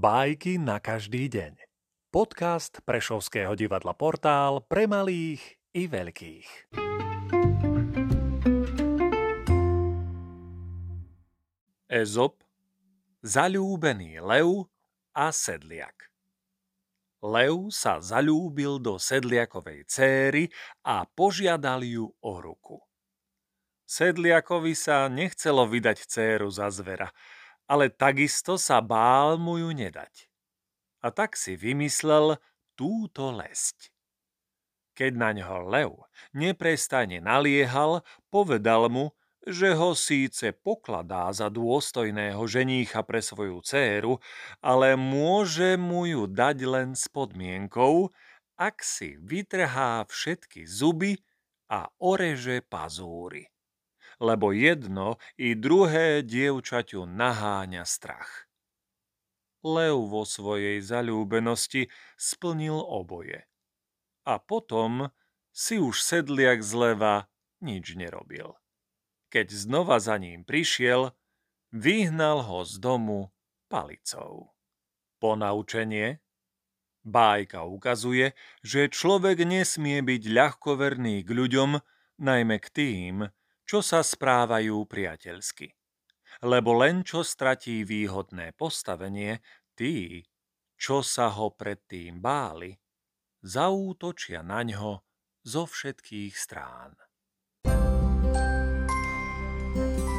Bajky na každý deň. Podcast Prešovského divadla Portál pre malých i veľkých. Ezop, zalúbený lev a sedliak. Lev sa zalúbil do sedliakovej céry a požiadal ju o ruku. Sedliakovi sa nechcelo vydať céru za zvera, ale takisto sa bál mu ju nedať. A tak si vymyslel túto lesť. Keď na ňo lev neprestane naliehal, povedal mu, že ho síce pokladá za dôstojného ženícha pre svoju dceru, ale môže mu ju dať len s podmienkou, ak si vytrhá všetky zuby a oreže pazúry lebo jedno i druhé dievčaťu naháňa strach. Lev vo svojej zalúbenosti splnil oboje. A potom si už sedliak zleva nič nerobil. Keď znova za ním prišiel, vyhnal ho z domu palicou. Ponaučenie Bájka ukazuje, že človek nesmie byť ľahkoverný k ľuďom, najmä k tým, čo sa správajú priateľsky. Lebo len čo stratí výhodné postavenie, tí, čo sa ho predtým báli, zaútočia na ňo zo všetkých strán. thank you